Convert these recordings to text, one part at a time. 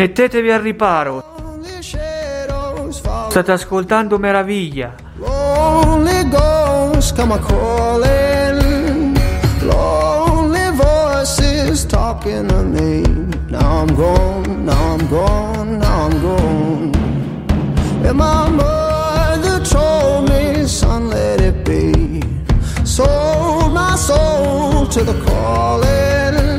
Mettetevi al riparo. State ascoltando Meraviglia. Lonely ghosts come a calling. Lonely voices talking to me. Now I'm gone, now I'm gone, now I'm gone. And my mother told me, son, let it be. Sold my soul to the calling.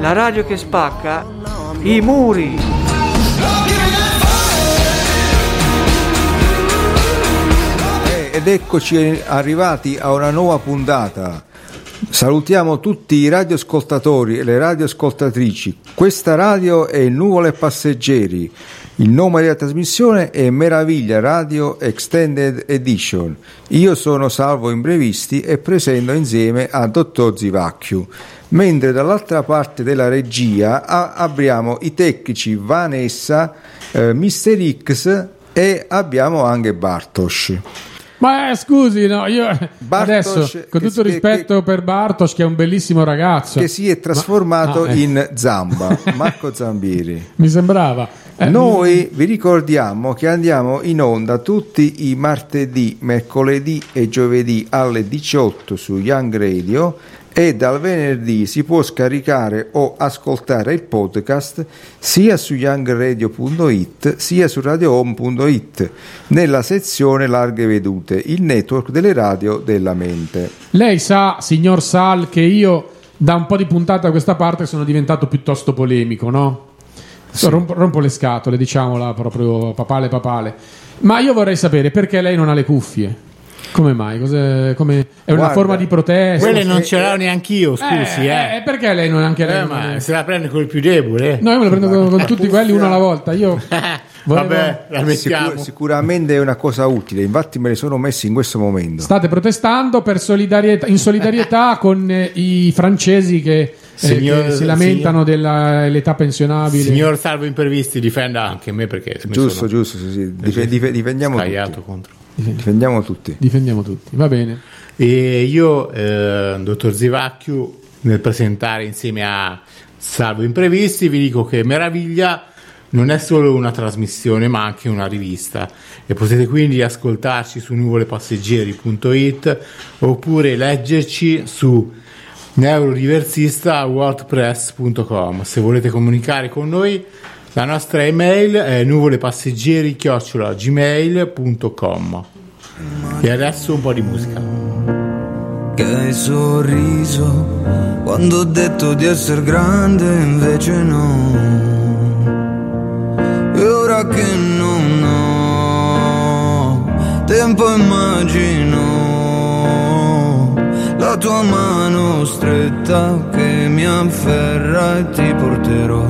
La radio che spacca i muri. Eh, Ed eccoci arrivati a una nuova puntata. Salutiamo tutti i radioascoltatori e le radioascoltatrici. Questa radio è Nuvole Passeggeri. Il nome della trasmissione è Meraviglia Radio Extended Edition. Io sono Salvo Imprevisti e presento insieme a Dottor Zivacchiu. Mentre dall'altra parte della regia abbiamo i tecnici Vanessa, eh, Mister X e abbiamo anche Bartosz. Ma eh, scusi, no, io Bartosz, adesso con che- tutto che- rispetto per Bartos, che è un bellissimo ragazzo, che si è trasformato Ma- ah, eh. in Zamba, Marco Zambieri. mi sembrava. Eh, Noi vi ricordiamo che andiamo in onda tutti i martedì, mercoledì e giovedì alle 18 su Young Radio e dal venerdì si può scaricare o ascoltare il podcast sia su youngradio.it sia su radiohome.it nella sezione larghe vedute, il network delle radio della mente. Lei sa, signor Sal, che io da un po' di puntate a questa parte sono diventato piuttosto polemico, no? Rompo, rompo le scatole, diciamola proprio papale papale. Ma io vorrei sapere perché lei non ha le cuffie. Come mai? Cos'è- come- È una Guarda, forma di protesta? Quelle non eh, ce l'ho neanche io, scusi, eh. eh, perché lei non anche lei? Eh, ma è- se la prende col più debole. No, io me lo prendo con, con tutti quelli uno alla volta. Io volevo- Vabbè, la mettiamo. Sicur- sicuramente è una cosa utile, infatti me le sono messi in questo momento. State protestando per solidarietà, in solidarietà con eh, i francesi che, eh, Signor- che si lamentano dell'età pensionabile. Signor Salvo Imprevisti difenda anche me perché Giusto, sono giusto, sì, sì. Dif- dif- difendiamo scagliato tutti. contro. Difendiamo tutti. Difendiamo tutti, va bene. E io, eh, dottor Zivacchiu, nel presentare insieme a Salvo Imprevisti, vi dico che Meraviglia non è solo una trasmissione, ma anche una rivista. E potete quindi ascoltarci su nuvolepasseggeri.it oppure leggerci su neurodiversista.wordpress.com. Se volete comunicare con noi, la nostra email è nuvolepasseggeri.gmail.com. E adesso un po' di musica. che hai sorriso quando ho detto di essere grande invece no e ora che non ho tempo immagino la tua mano stretta che mi afferra e ti porterò.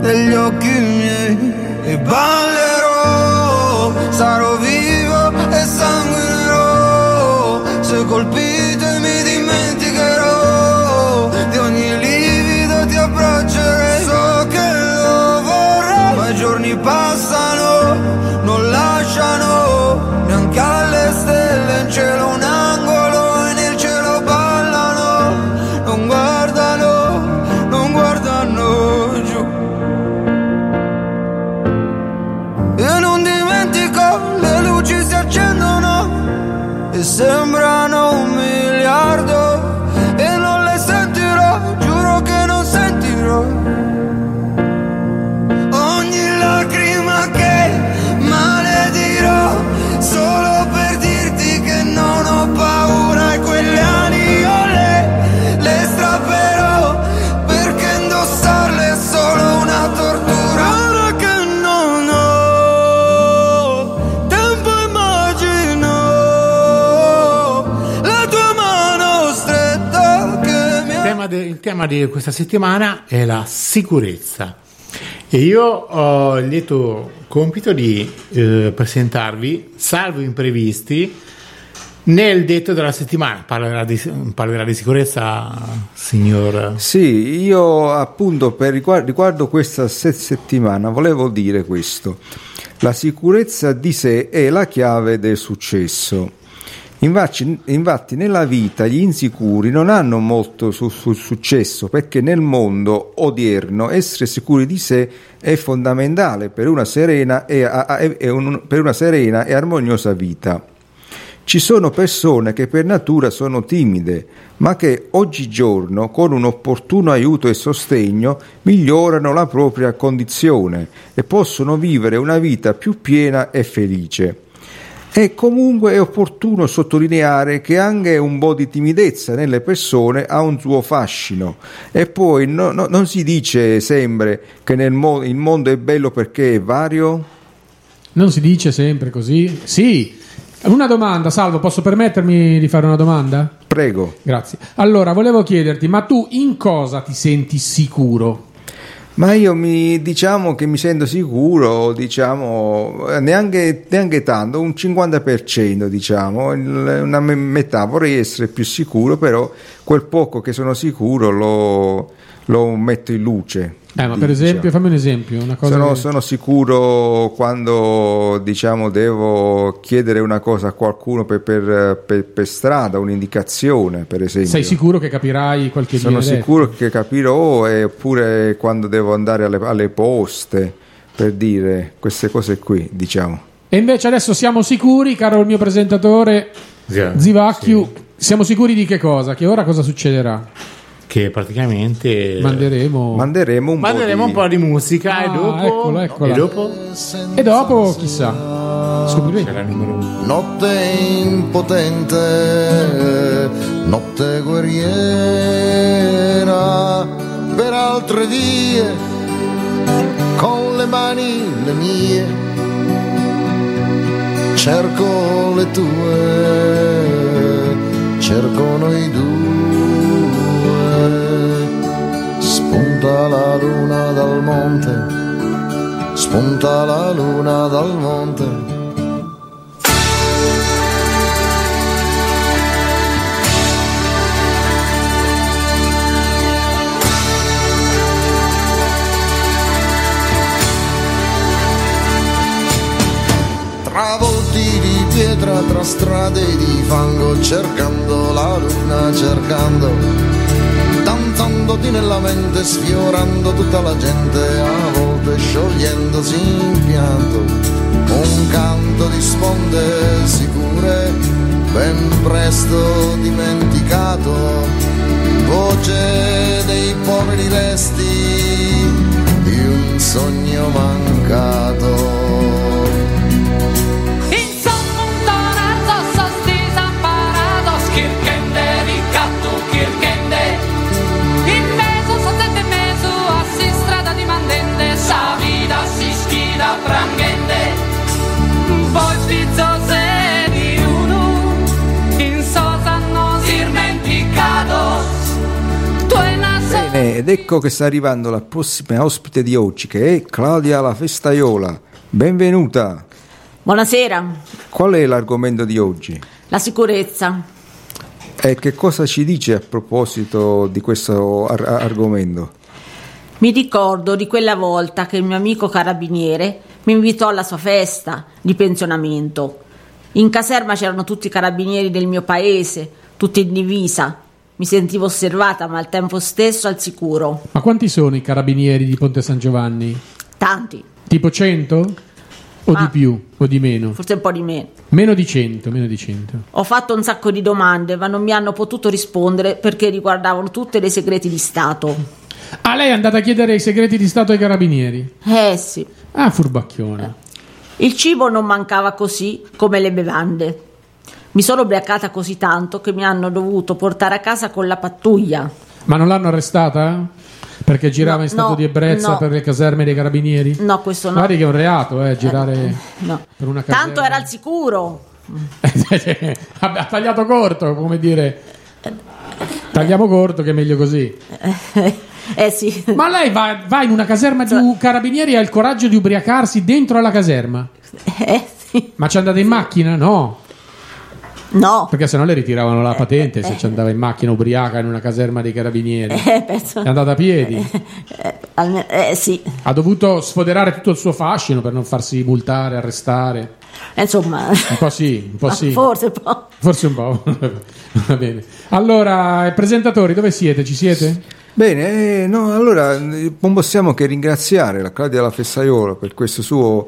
Negli occhi miei e ballerò. Sarò vivo e sanguinerò. Se colpite mi dimenticherò di ogni livido ti abbraccerei so che lo vorrei ma i giorni passano tema di questa settimana è la sicurezza e io ho il lieto compito di eh, presentarvi, salvo imprevisti, nel detto della settimana. Parlerà di, parlerà di sicurezza, signor... Sì, io appunto per riguardo, riguardo questa se- settimana volevo dire questo. La sicurezza di sé è la chiave del successo. Infatti, infatti nella vita gli insicuri non hanno molto su- su- successo perché nel mondo odierno essere sicuri di sé è fondamentale per una serena e, a- a- un- per una serena e armoniosa vita. Ci sono persone che per natura sono timide, ma che oggigiorno con un opportuno aiuto e sostegno migliorano la propria condizione e possono vivere una vita più piena e felice. E comunque è opportuno sottolineare che anche un po' di timidezza nelle persone ha un suo fascino e poi no- no- non si dice sempre che nel mo- il mondo è bello perché è vario? Non si dice sempre così? Sì. Una domanda, Salvo, posso permettermi di fare una domanda? Prego. Grazie. Allora, volevo chiederti, ma tu in cosa ti senti sicuro? Ma io mi diciamo che mi sento sicuro, diciamo, eh, neanche, neanche tanto, un 50%, diciamo, una me- metà, vorrei essere più sicuro, però quel poco che sono sicuro lo, lo metto in luce. Eh, ma di- per esempio, diciamo. fammi un esempio, una cosa Sono, che- sono sicuro quando diciamo devo chiedere una cosa a qualcuno per, per- per- per strada, un'indicazione per esempio. Sei sicuro che capirai qualche Sono detto? sicuro che capirò, eppure quando devo andare alle, alle poste per dire queste cose qui, diciamo. E invece adesso siamo sicuri, caro il mio presentatore Sì, Zivacchiu, siamo sicuri di che cosa? Che ora cosa succederà? Che praticamente Manderemo... Manderemo un manderemo un po' po' di musica Ah, e dopo eccola, eccola. e dopo E dopo, chissà, scopriremo. sarà il numero uno. Notte impotente, notte guerriera, per altre vie, con le mani le mie, cerco le tue, cerco noi due, spunta la luna dal monte, spunta la luna dal monte. Travolti di pietra tra strade di fango, cercando la luna, cercando, danzandoti nella mente, sfiorando tutta la gente, a volte sciogliendosi in pianto, un canto di sponde sicure, ben presto dimenticato, voce dei poveri resti di un sogno mancato. Ed ecco che sta arrivando la prossima ospite di oggi, che è Claudia la Festaiola. Benvenuta. Buonasera, Qual è l'argomento di oggi? la sicurezza. E che cosa ci dice a proposito di questo ar- argomento? Mi ricordo di quella volta che il mio amico carabiniere mi invitò alla sua festa di pensionamento. In caserma c'erano tutti i carabinieri del mio paese, tutti in divisa. Mi sentivo osservata, ma al tempo stesso al sicuro. Ma quanti sono i carabinieri di Ponte San Giovanni? Tanti, Tipo 100? O Ma- di più? O di meno? forse un po' di meno. Meno di 100, meno di 100. Ho fatto un sacco di domande, ma non mi hanno potuto rispondere perché riguardavano tutte le segreti di Stato. Ah, lei è andata a chiedere i segreti di Stato ai carabinieri? Eh sì. Ah, furbacchione. Il cibo non mancava così come le bevande. Mi sono ubriacata così tanto che mi hanno dovuto portare a casa con la pattuglia. Ma non l'hanno arrestata? Perché girava No, in stato no, di ebbrezza no. per le caserme dei carabinieri? No, questo no. Guardi che è un reato, eh, girare No. per una caserma. Tanto era al sicuro. ha tagliato corto, come dire. Tagliamo corto che è meglio così. Eh sì. Ma lei va, va in una caserma di carabinieri e ha il coraggio di ubriacarsi dentro alla caserma? Eh sì. Ma ci andate in macchina? No, No. perché sennò le ritiravano la patente se ci andava in macchina ubriaca in una caserma dei carabinieri. Eh, penso- È andata a piedi. eh, alme- eh, sì. Ha dovuto sfoderare tutto il suo fascino per non farsi multare, arrestare. Eh, Insomma. Un po' sì, un po' sì. Forse un po'. Forse un po'. Va bene. Allora, eh, presentatori, dove siete? Ci siete? Bene, eh, no, allora non possiamo che ringraziare la Claudia La Fessaiola per questa sua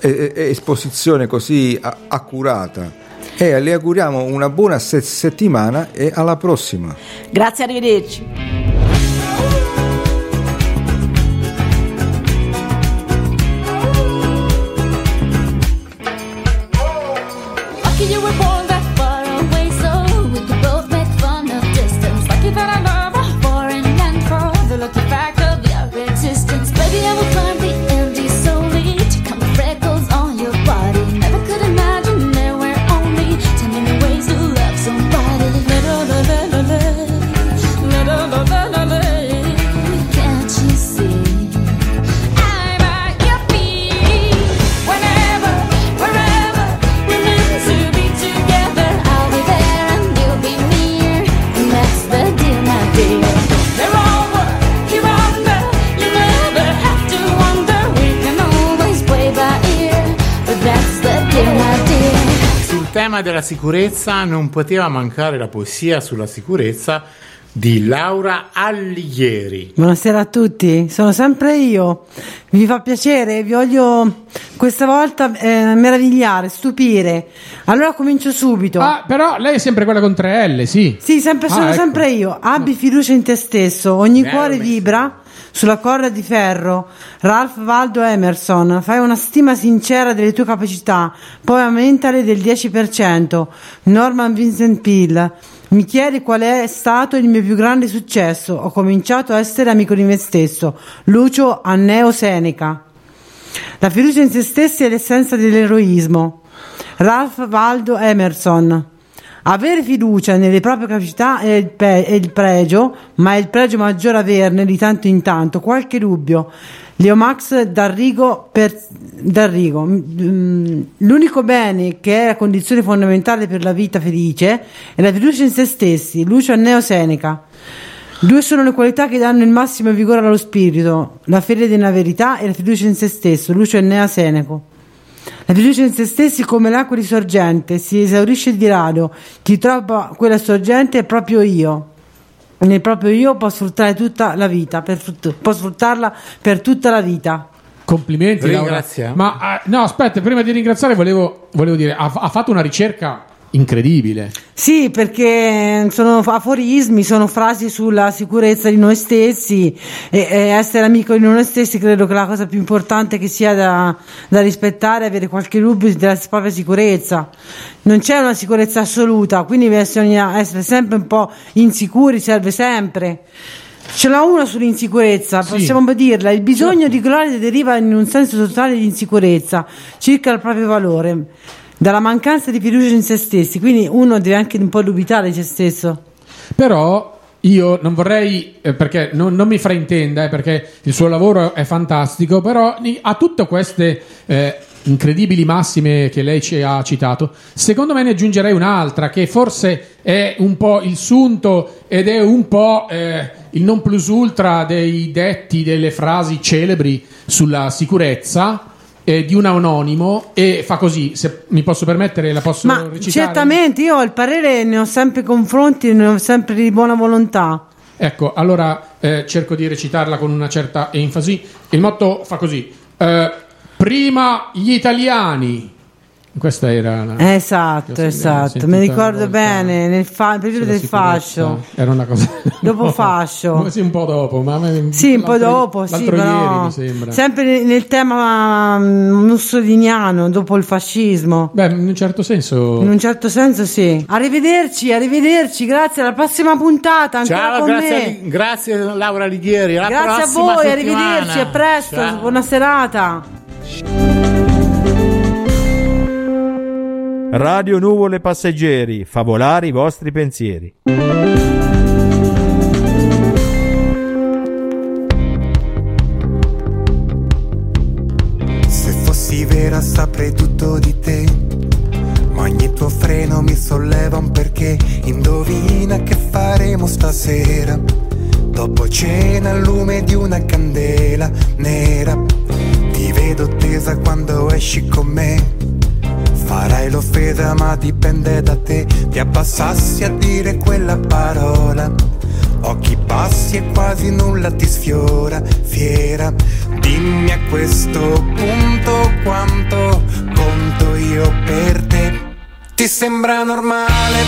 eh, eh, esposizione così a- accurata e le auguriamo una buona se- settimana e alla prossima. Grazie, arrivederci. Tema della sicurezza non poteva mancare la poesia sulla sicurezza di Laura Allighieri. Buonasera a tutti, sono sempre io. Vi fa piacere, vi voglio questa volta eh, meravigliare, stupire. Allora comincio subito. Ah, però lei è sempre quella con tre L, sì. Sì, sempre, Ah, sono ecco. sempre io. Abbi fiducia in te stesso, ogni Bello cuore messo. vibra sulla corda di ferro. Ralph Waldo Emerson, fai una stima sincera delle tue capacità, poi aumentale del 10%. Norman Vincent Peale. Mi chiedi qual è stato il mio più grande successo? Ho cominciato a essere amico di me stesso. Lucio Anneo Seneca. La fiducia in se stessi è l'essenza dell'eroismo. Ralph Waldo Emerson. Avere fiducia nelle proprie capacità è il, pe- è il pregio, ma è il pregio maggiore averne di tanto in tanto qualche dubbio. Leo Max Darrigo, per, Darrigo. mm, L'unico bene che è la condizione fondamentale per la vita felice è la fiducia in se stessi. Lucio Anneo Seneca. Due sono le qualità che danno il massimo vigore allo spirito, la fede nella verità e la fiducia in se stesso, Lucio Ennea Seneco. La fiducia in se stessi è come l'acqua di sorgente, si esaurisce di rado, chi trova quella sorgente è proprio io. Nel proprio io può sfruttare tutta la vita, per può sfruttarla per tutta la vita. Complimenti, Laura. Ringraziamo. Ma eh, no, aspetta, prima di ringraziare volevo, volevo dire, ha, ha fatto una ricerca incredibile. Sì, perché sono aforismi, sono frasi sulla sicurezza di noi stessi e, e essere amico di noi stessi credo che la cosa più importante che sia da, da rispettare è avere qualche dubbio della propria sicurezza. Non c'è una sicurezza assoluta, quindi bisogna essere sempre un po' insicuri, serve sempre. Ce n'è una sull'insicurezza, Sì. possiamo dirla. Il bisogno di gloria deriva in un senso totale di insicurezza circa il proprio valore, dalla mancanza di fiducia in se stessi. Quindi uno deve anche un po' dubitare di se stesso. Però io non vorrei, eh, perché non, non mi fraintenda, eh, perché il suo lavoro è fantastico, però a tutte queste eh, incredibili massime che lei ci ha citato, secondo me ne aggiungerei un'altra che forse è un po' il sunto ed è un po' eh, il non plus ultra dei detti, delle frasi celebri sulla sicurezza. Eh, di un anonimo e fa così se mi posso permettere la posso Ma recitare certamente io il parere, ne ho sempre confronti, ne ho sempre di buona volontà. Ecco, allora eh, cerco di recitarla con una certa enfasi. Il motto fa così: eh, prima gli italiani. Questa era la. Esatto, esatto. Mi ricordo bene, nel fa- periodo sulla del fascio. Era una cosa. Dopo fascio. Sì, un po' dopo, ma Sì, un po' dopo, sì, però ieri sempre nel- nel tema mm, mussoliniano, dopo il fascismo. Beh, in un certo senso. In un certo senso sì. Arrivederci, arrivederci, grazie, alla prossima puntata ancora Ciao, con grazie, me. a- grazie Laura Lighieri. Alla Grazie a voi, settimana. arrivederci, a presto, Ciao. buona serata. Radio Nuvole Passeggeri, fa volare i vostri pensieri. Se fossi vera saprei tutto di te. Ma ogni tuo freno mi solleva un perché. Indovina che faremo stasera. Dopo cena al lume di una candela nera. Ti vedo tesa quando esci con me. Farai l'offesa ma dipende da te. Ti abbassassi a dire quella parola. Occhi bassi e quasi nulla ti sfiora Fiera, dimmi a questo punto quanto conto io per te. Ti sembra normale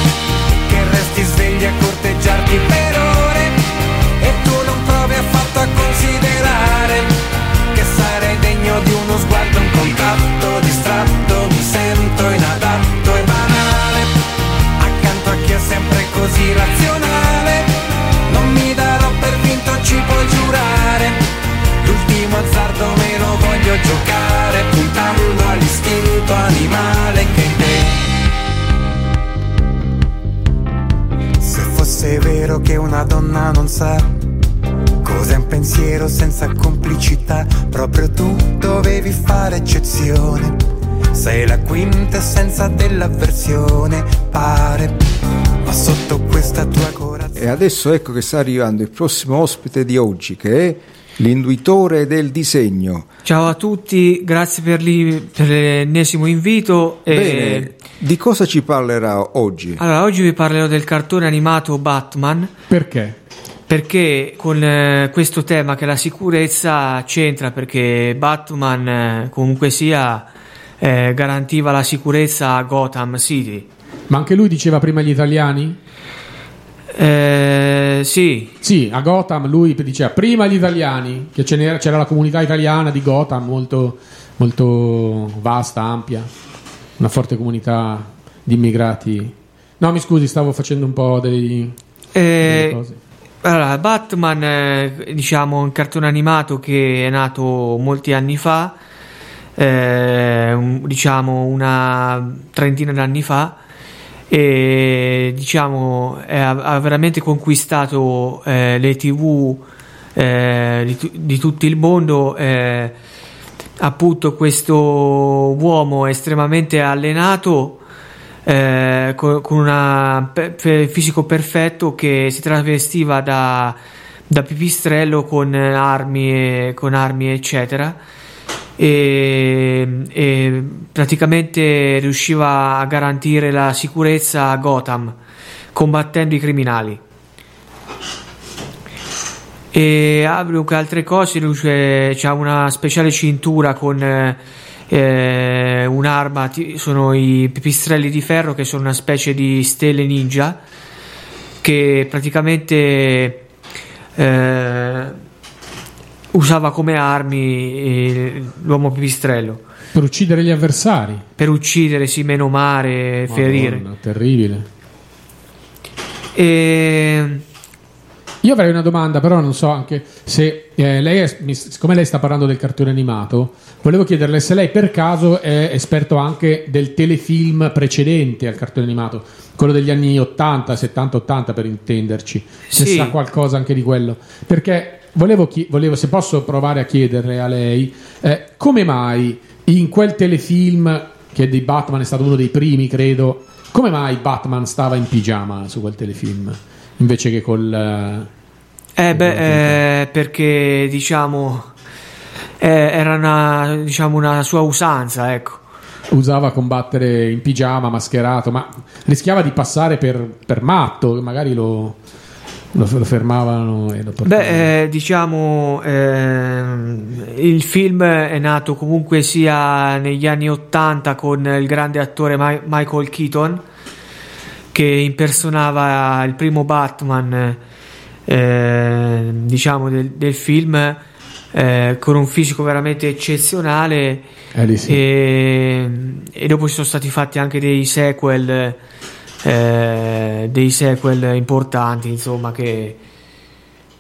che resti svegli a corteggiarti per ore? E tu non provi affatto a considerare Che sarei degno di uno sguardo, un contatto distratto vero che una donna non sa Cos'è un pensiero senza complicità? Proprio tu dovevi fare eccezione. Sei la quintessenza dell'avversione, pare. Ma sotto questa tua corazza. E adesso ecco che sta arrivando il prossimo ospite di oggi, che è l'induitore del disegno. Ciao a tutti, grazie per l'ennesimo invito. e- Bene, di cosa ci parlerà oggi? Allora, oggi vi parlerò del cartone animato Batman. Perché? Perché con eh, questo tema che la sicurezza c'entra, perché Batman eh, comunque sia eh, garantiva la sicurezza a Gotham City. Ma anche lui diceva prima gli italiani? Eh, sì. Sì, a Gotham lui diceva prima gli italiani, che ce n'era- c'era la comunità italiana di Gotham molto, molto vasta, ampia, una forte comunità di immigrati. No, mi scusi, stavo facendo un po' dei, delle Eh, cose. allora, Batman, eh, diciamo, un cartone animato che è nato molti anni fa, eh, un- diciamo una trentina d'anni fa, e diciamo è- ha, veramente conquistato eh, le tv eh, di, di tutto il mondo. Appunto, questo uomo estremamente allenato eh, co- con un fisico perfetto che si travestiva da, da pipistrello con armi, con armi eccetera e, e praticamente riusciva a garantire la sicurezza a Gotham combattendo i criminali e anche altre cose lui c'è, c'ha una speciale cintura con eh, un'arma sono i pipistrelli di ferro che sono una specie di stelle ninja che praticamente eh, usava come armi eh, l'uomo pipistrello Per uccidere gli avversari. per uccidere, sì, menomare, ferire. Madonna, terribile. E Io avrei una domanda, però non so anche se eh, lei, è, siccome lei sta parlando del cartone animato, volevo chiederle se lei per caso è esperto anche del telefilm precedente al cartone animato, quello degli anni 80, 70, 80 per intenderci, se Sì. sa qualcosa anche di quello. Perché volevo, chi- volevo se posso provare a chiederle a lei, eh, come mai in quel telefilm che di Batman è stato uno dei primi, credo, come mai Batman stava in pigiama su quel telefilm? Invece che col eh, Eh beh, eh, perché diciamo eh, era una, diciamo, una sua usanza, ecco. usava combattere in pigiama mascherato ma rischiava di passare per, per matto magari lo, lo, lo fermavano e lo portavano Beh, eh, diciamo, ehm, il film è nato comunque sia negli anni 80 con il grande attore Mi- Michael Keaton che impersonava il primo Batman, eh, diciamo, del, del film eh, con un fisico veramente eccezionale. Eh, sì. e, e dopo ci sono stati fatti anche dei sequel eh, dei sequel importanti insomma che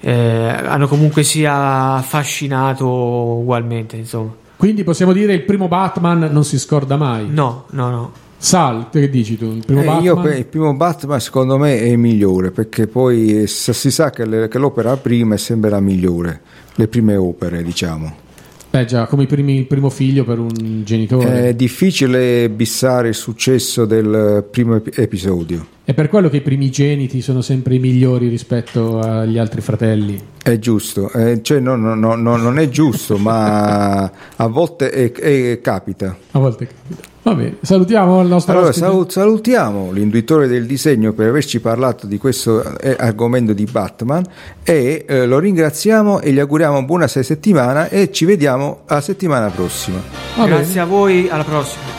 eh, hanno comunque sia affascinato ugualmente insomma. Quindi possiamo dire il primo Batman non si scorda mai? No no no Sal te che dici tu il primo Eh, Batman io il primo Batman secondo me è il migliore perché poi eh, si sa che, le- che l'opera prima è sempre la migliore, le prime opere diciamo. Beh, già come primi- il primo figlio per un genitore È difficile bissare il successo del primo ep- episodio. è per quello che i primigeniti sono sempre i migliori rispetto agli altri fratelli È giusto, eh, cioè no, no, no, no, non è giusto, ma a volte è- è- capita. a volte capita Va bene, salutiamo il nostro Allora, ospite. salu- salutiamo l'induitore del disegno per averci parlato di questo eh, argomento di Batman e eh, lo ringraziamo e gli auguriamo buona sei settimana e ci vediamo la settimana prossima. Va bene. Grazie a voi, alla prossima.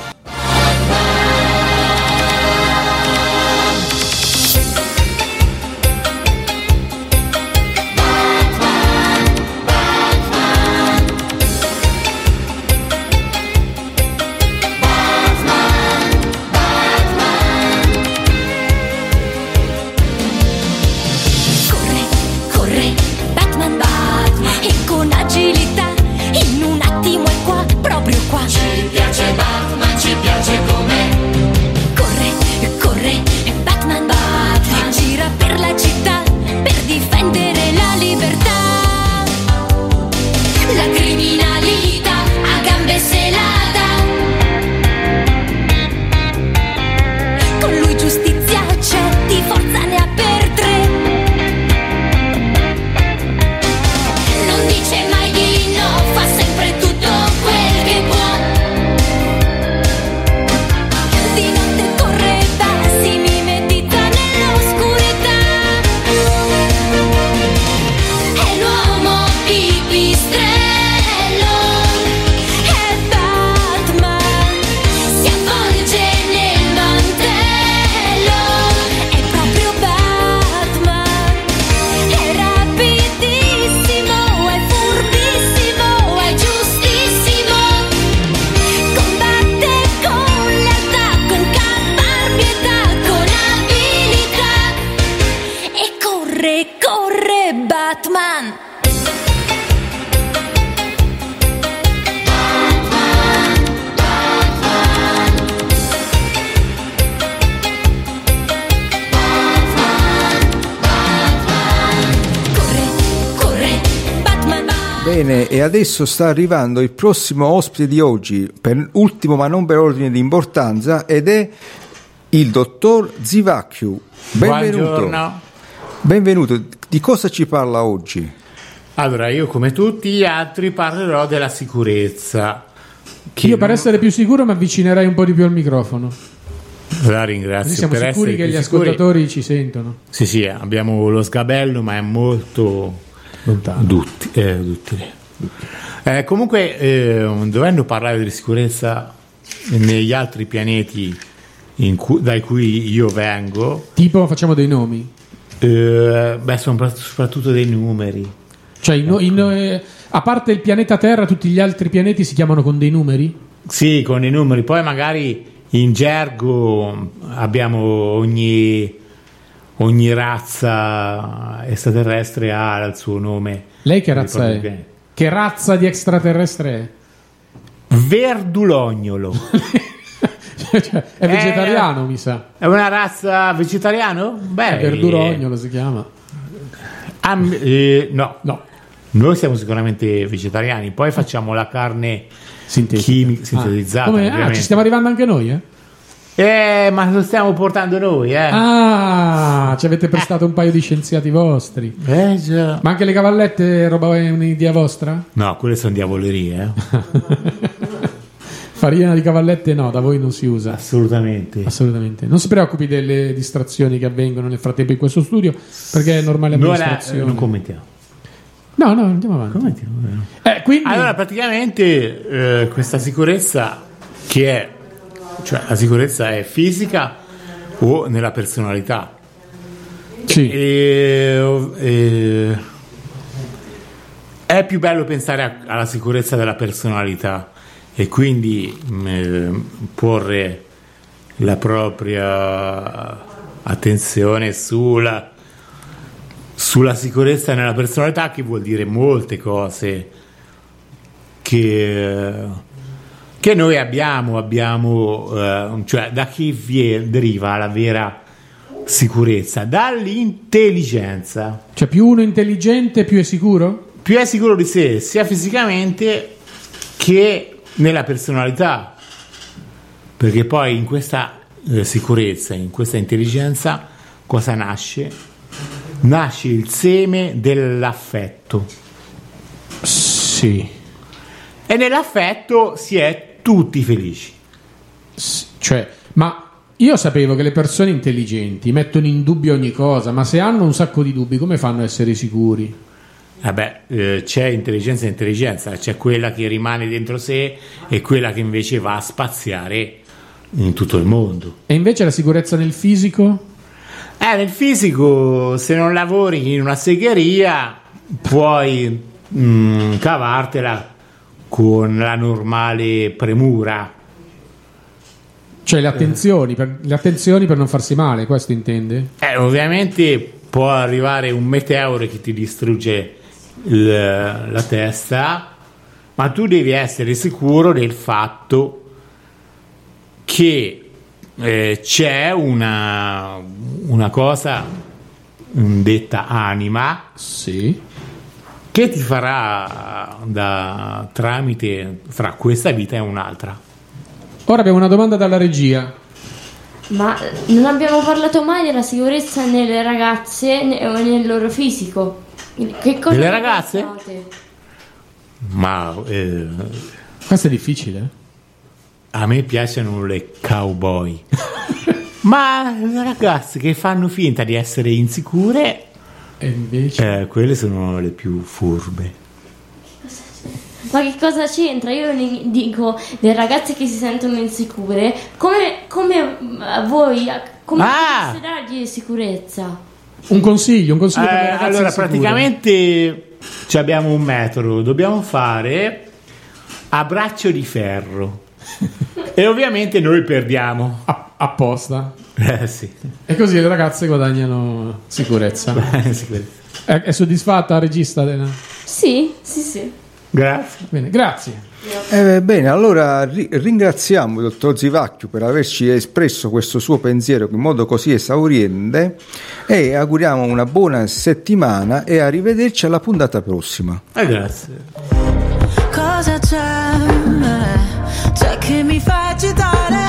Bene, e adesso sta arrivando il prossimo ospite di oggi, per ultimo ma non per ordine di importanza, ed è il dottor Zivacchiu. Benvenuto. Buongiorno. Benvenuto. Di cosa ci parla oggi? Allora, io come tutti gli altri parlerò della sicurezza. Che Io per non- essere più sicuro mi avvicinerei un po' di più al microfono. La ringrazio. Così siamo per sicuri che gli sicuri. ascoltatori ci sentono. Sì, sì, abbiamo lo sgabello, ma è molto Lontano. dutti- eh, duttile. Eh, comunque, eh, dovendo parlare di sicurezza negli altri pianeti in cui- dai cui io vengo, Tipo, facciamo dei nomi. eh, beh, sono soprattutto dei numeri. Cioè, i no- i no- eh, a parte il pianeta Terra, tutti gli altri pianeti si chiamano con dei numeri? Sì, con i numeri. Poi magari in gergo abbiamo ogni, ogni razza extraterrestre ha il suo nome. Lei che razza è? pianeti. Che razza di extraterrestre è? Verdulognolo. Cioè, è vegetariano, mi sa. È una razza vegetariano? Beh, È verdurognolo si chiama. am- eh, no. No. Noi siamo sicuramente vegetariani, poi facciamo la carne chimica sintetizzata. Ah, come- ah, ci stiamo arrivando anche noi, eh? Eh, ma lo stiamo portando noi, eh. Ah, ci avete prestato un paio di scienziati vostri. Eh, già. Ma anche le cavallette, roba è un'idea vostra? No, quelle sono diavolerie, eh. Farina di cavallette no, da voi non si usa. Assolutamente. Assolutamente. Non si preoccupi delle distrazioni che avvengono nel frattempo in questo studio, perché è normale amministrazione. non commentiamo. No, no, andiamo avanti. Eh, quindi... Allora, praticamente eh, questa sicurezza che è, cioè la sicurezza è fisica o nella personalità. Sì. E, e- è più bello pensare a- alla sicurezza della personalità e quindi mh, eh, porre la propria attenzione sulla, sulla sicurezza nella personalità che vuol dire molte cose che, che noi abbiamo, abbiamo eh, cioè da chi deriva la vera sicurezza? Dall'intelligenza. Cioè, più uno intelligente, più è sicuro? Più è sicuro di sé, sia fisicamente che nella personalità. Perché poi in questa eh, sicurezza, in questa intelligenza, cosa nasce? Nasce il seme dell'affetto. Sì. E nell'affetto si è tutti felici. Cioè, ma io sapevo che le persone intelligenti mettono in dubbio ogni cosa, ma se hanno un sacco di dubbi, come fanno a essere sicuri? Vabbè, eh, c'è intelligenza e intelligenza, c'è quella che rimane dentro sé e quella che invece va a spaziare in tutto il mondo. E invece la sicurezza nel fisico? Eh, nel fisico, se non lavori in una segheria, puoi mm, cavartela con la normale premura. Cioè le attenzioni, per, le attenzioni per non farsi male, questo intende? Eh, ovviamente può arrivare un meteoro che ti distrugge il- la testa, ma tu devi essere sicuro del fatto che eh, c'è una, una cosa mm, detta anima che ti farà da tramite fra questa vita e un'altra. Ora abbiamo una domanda dalla regia. Ma non abbiamo parlato mai della sicurezza nelle ragazze o nel loro fisico. Che cosa Nelle ne ragazze? pensate? Ma eh, Questo è difficile. a me piacciono le cowboy. Ma le ragazze che fanno finta di essere insicure, e invece eh, quelle sono le più furbe. Ma che cosa c'entra? Io dico le ragazze che si sentono insicure, come, come a voi, a- come Ah! potreste dargli sicurezza? Un consiglio, un consiglio per le Eh, ragazze allora, insicure. praticamente ci abbiamo un metodo, dobbiamo fare a braccio di ferro. e ovviamente noi perdiamo. Apposta. Eh sì. E così le ragazze guadagnano sicurezza. Sicurezza. È, è soddisfatta la regista? Elena? Sì, sì, sì. Grazie. Bene, grazie. Eh, bene, allora ri- ringraziamo il dottor Zivacchio per averci espresso questo suo pensiero in modo così esauriente e auguriamo una buona settimana e arrivederci alla puntata prossima. Eh, grazie. Cosa c'è? C'è che mi fa agitare?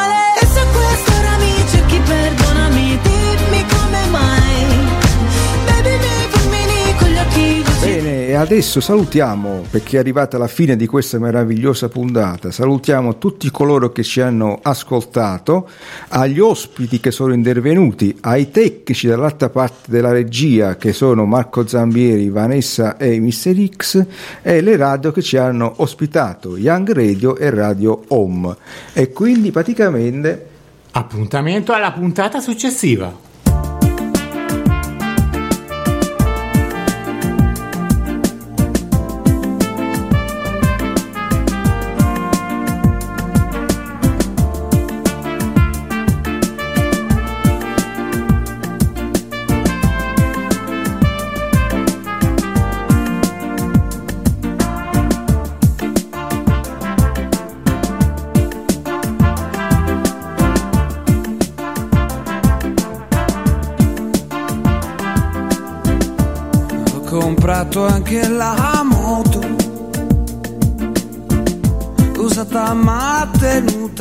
adesso salutiamo, perché è arrivata la fine di questa meravigliosa puntata, salutiamo tutti coloro che ci hanno ascoltato, agli ospiti che sono intervenuti, ai tecnici dall'altra parte della regia che sono Marco Zambieri, Vanessa e Mr. X e le radio che ci hanno ospitato, Young Radio e Radio Home. E quindi praticamente... Appuntamento alla puntata successiva.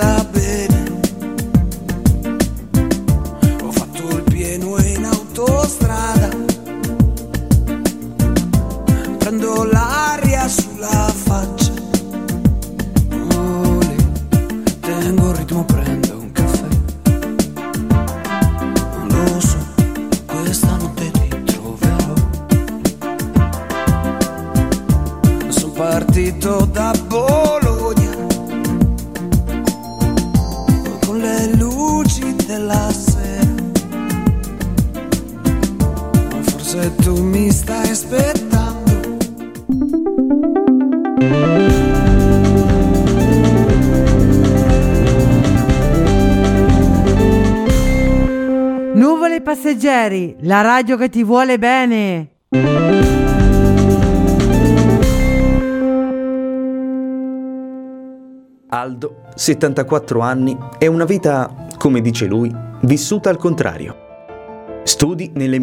Tenuta bene Ho fatto il pieno in autostrada. Prendo l'aria sulla faccia passeggeri, la radio che ti vuole bene. Aldo, 74 anni, e una vita come dice lui, vissuta al contrario. Studi nelle